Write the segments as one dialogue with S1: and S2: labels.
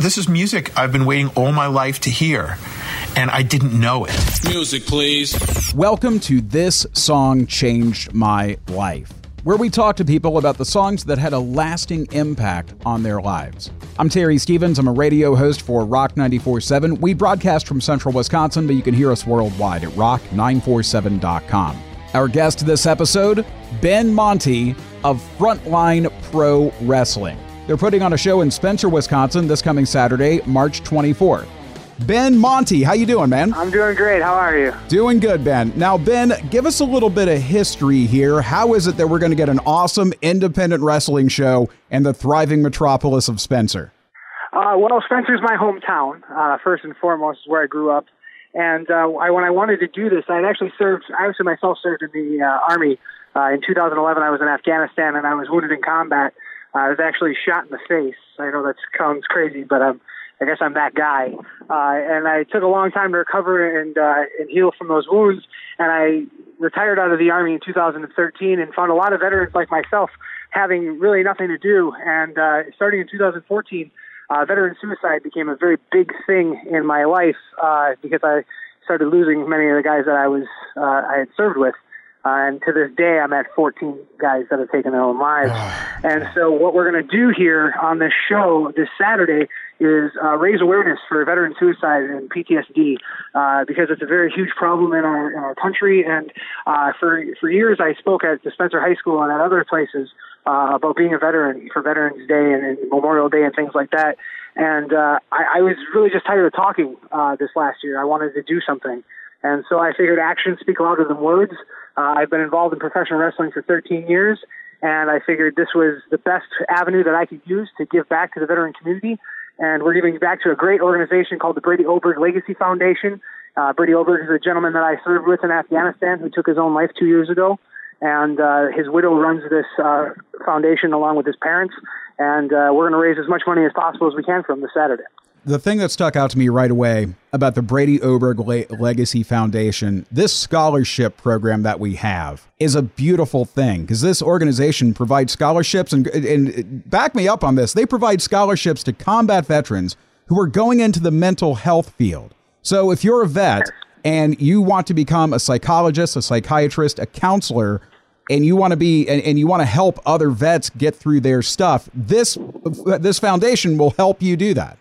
S1: This is music I've been waiting all my life to hear, and I didn't know it.
S2: Music, please.
S3: Welcome to This Song Changed My Life, where we talk to people about the songs that had a lasting impact on their lives. I'm Terry Stevens. I'm a radio host for Rock 947. We broadcast from central Wisconsin, but you can hear us worldwide at rock947.com. Our guest this episode, Ben Manthe of Frontline Pro Wrestling. They're putting on a show in Spencer, Wisconsin this coming Saturday, March 24th. Ben Manthe, how you doing, man?
S4: I'm doing great. How are you?
S3: Doing good, Ben. Now, Ben, give us a little bit of history here. How is it that we're going to get an awesome independent wrestling show in the thriving metropolis of Spencer?
S4: Uh, well, Spencer's my hometown. Uh, first and foremost, is where I grew up. And uh, I, when I wanted to do this, I'd actually served. I actually myself served in the uh, army. Uh, in 2011, I was in Afghanistan, and I was wounded in combat. I was actually shot in the face. I know that sounds crazy, but I'm, I guess I'm that guy. Uh, and I took a long time to recover and uh, and heal from those wounds. And I retired out of the army in 2013 and found a lot of veterans like myself having really nothing to do. And uh, starting in 2014, uh, veteran suicide became a very big thing in my life uh, because I started losing many of the guys that I was uh, I had served with. Uh, and to this day, I'm at 14 guys that have taken their own lives. and so, what we're going to do here on this show this Saturday is uh, raise awareness for veteran suicide and PTSD uh, because it's a very huge problem in our in our country. And uh, for for years, I spoke at the Spencer High School and at other places uh, about being a veteran for Veterans Day and, and Memorial Day and things like that. And uh, I, I was really just tired of talking uh, this last year. I wanted to do something. And so I figured actions speak louder than words. Uh, I've been involved in professional wrestling for 13 years, and I figured this was the best avenue that I could use to give back to the veteran community. And we're giving back to a great organization called the Brady Oberg Legacy Foundation. Uh, Brady Oberg is a gentleman that I served with in Afghanistan who took his own life two years ago. And uh, his widow runs this uh, foundation along with his parents. And uh, we're going to raise as much money as possible as we can from this Saturday
S3: the thing that stuck out to me right away about the Brady Oberg Le- Legacy Foundation, this scholarship program that we have is a beautiful thing because this organization provides scholarships and, and back me up on this. They provide scholarships to combat veterans who are going into the mental health field. So if you're a vet and you want to become a psychologist, a psychiatrist, a counselor, and you want to be and, and you want to help other vets get through their stuff, this this foundation will help you do that.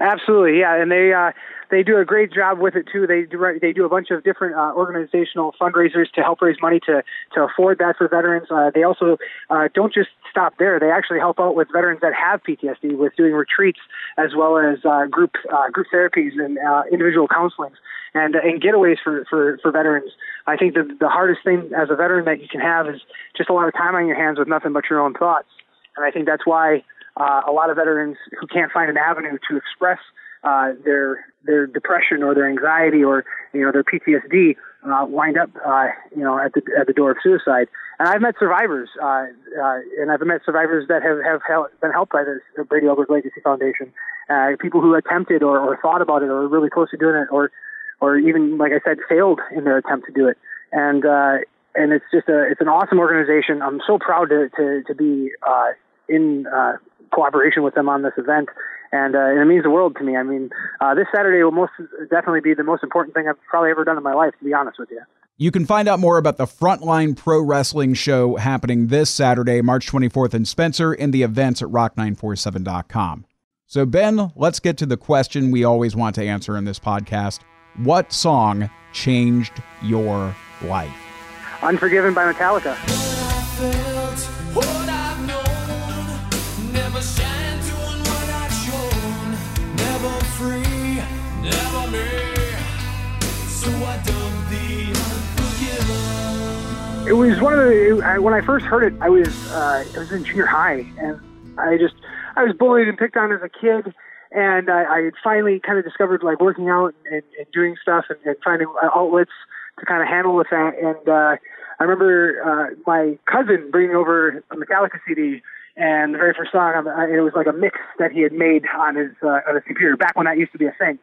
S4: Absolutely, yeah, and they uh, they do a great job with it too. They do they do a bunch of different uh, organizational fundraisers to help raise money to to afford that for veterans. Uh, they also uh, don't just stop there. They actually help out with veterans that have PTSD with doing retreats as well as uh, group uh, group therapies and uh, individual counselings and and getaways for for for veterans. I think that the hardest thing as a veteran that you can have is just a lot of time on your hands with nothing but your own thoughts. And I think that's why uh, a lot of veterans who can't find an avenue to express uh, their their depression or their anxiety or you know their PTSD uh, wind up uh, you know at the at the door of suicide. And I've met survivors, uh, uh, and I've met survivors that have have been helped by this Brady Oberg Legacy Foundation. Uh, people who attempted or, or thought about it or were really close to doing it, or or even like I said, failed in their attempt to do it. And uh, and it's just a it's an awesome organization. I'm so proud to to, to be uh, in uh, cooperation with them on this event, and, uh, and it means the world to me. I mean, uh, this Saturday will most definitely be the most important thing I've probably ever done in my life, to be honest with you.
S3: You can find out more about the Frontline Pro Wrestling Show happening this Saturday, March 24th in Spencer, in the events at rock947.com. So, Ben, let's get to the question we always want to answer in this podcast What song changed your life?
S4: Unforgiven by Metallica. It was one of the I, when I first heard it, I was uh, I was in junior high, and I just I was bullied and picked on as a kid, and I, I had finally kind of discovered like working out and, and doing stuff and, and finding outlets to kind of handle with that. And uh, I remember uh, my cousin bringing over a Metallica CD. And the very first song, I, uh, it was like a mix that he had made on his uh, on his computer back when that used to be a thing.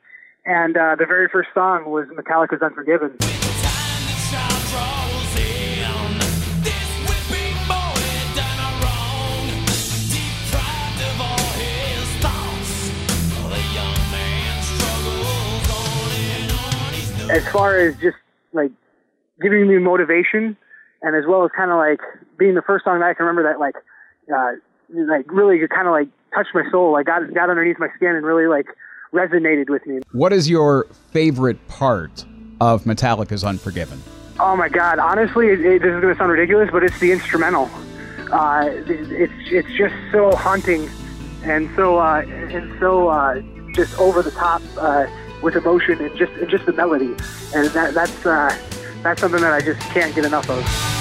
S4: And uh, the very first song was Metallica's "Unforgiven." as far as just like giving me motivation and as well as kind of like being the first song that I can remember that like uh, like really kind of like touched my soul, like got got underneath my skin and really like resonated with me.
S3: What is your favorite part of Metallica's Unforgiven?
S4: Oh my God! Honestly, it, it, this is going to sound ridiculous, but it's the instrumental. Uh, it, it's it's just so haunting, and so uh, and so uh, just over the top uh, with emotion and just and just the melody, and that, that's uh, that's something that I just can't get enough of.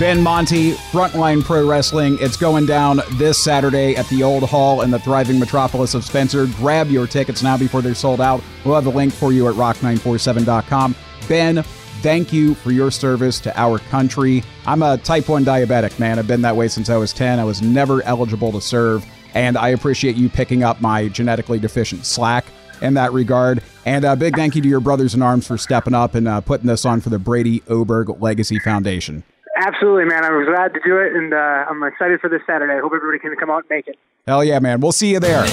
S3: Ben Manthe, Frontline Pro Wrestling. It's going down this Saturday at the Old Hall in the thriving metropolis of Spencer. Grab your tickets now before they're sold out. We'll have the link for you at rock947.com. Ben, thank you for your service to our country. I'm a type 1 diabetic, man. I've been that way since I was 10. I was never eligible to serve, and I appreciate you picking up my genetically deficient slack in that regard. And a big thank you to your brothers in arms for stepping up and uh, putting this on for the Brady Oberg Legacy Foundation.
S4: Absolutely, man. I was glad to do it, and uh, I'm excited for this Saturday. I hope everybody can come out and make it.
S3: Hell yeah, man. We'll see you there.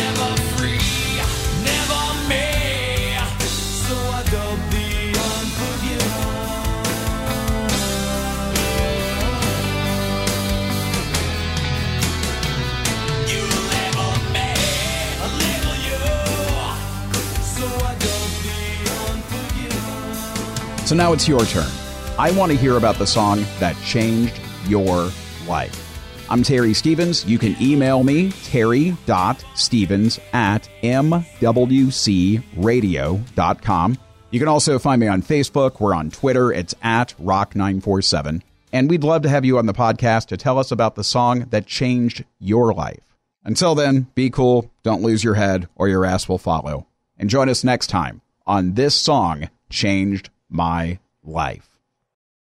S3: So now it's your turn. I want to hear about the song that changed your life. I'm Terry Stevens. You can email me, terry.stevens at mwcradio.com. You can also find me on Facebook. We're on Twitter. It's at Rock947. And we'd love to have you on the podcast to tell us about the song that changed your life. Until then, be cool, don't lose your head, or your ass will follow. And join us next time on This Song Changed My Life.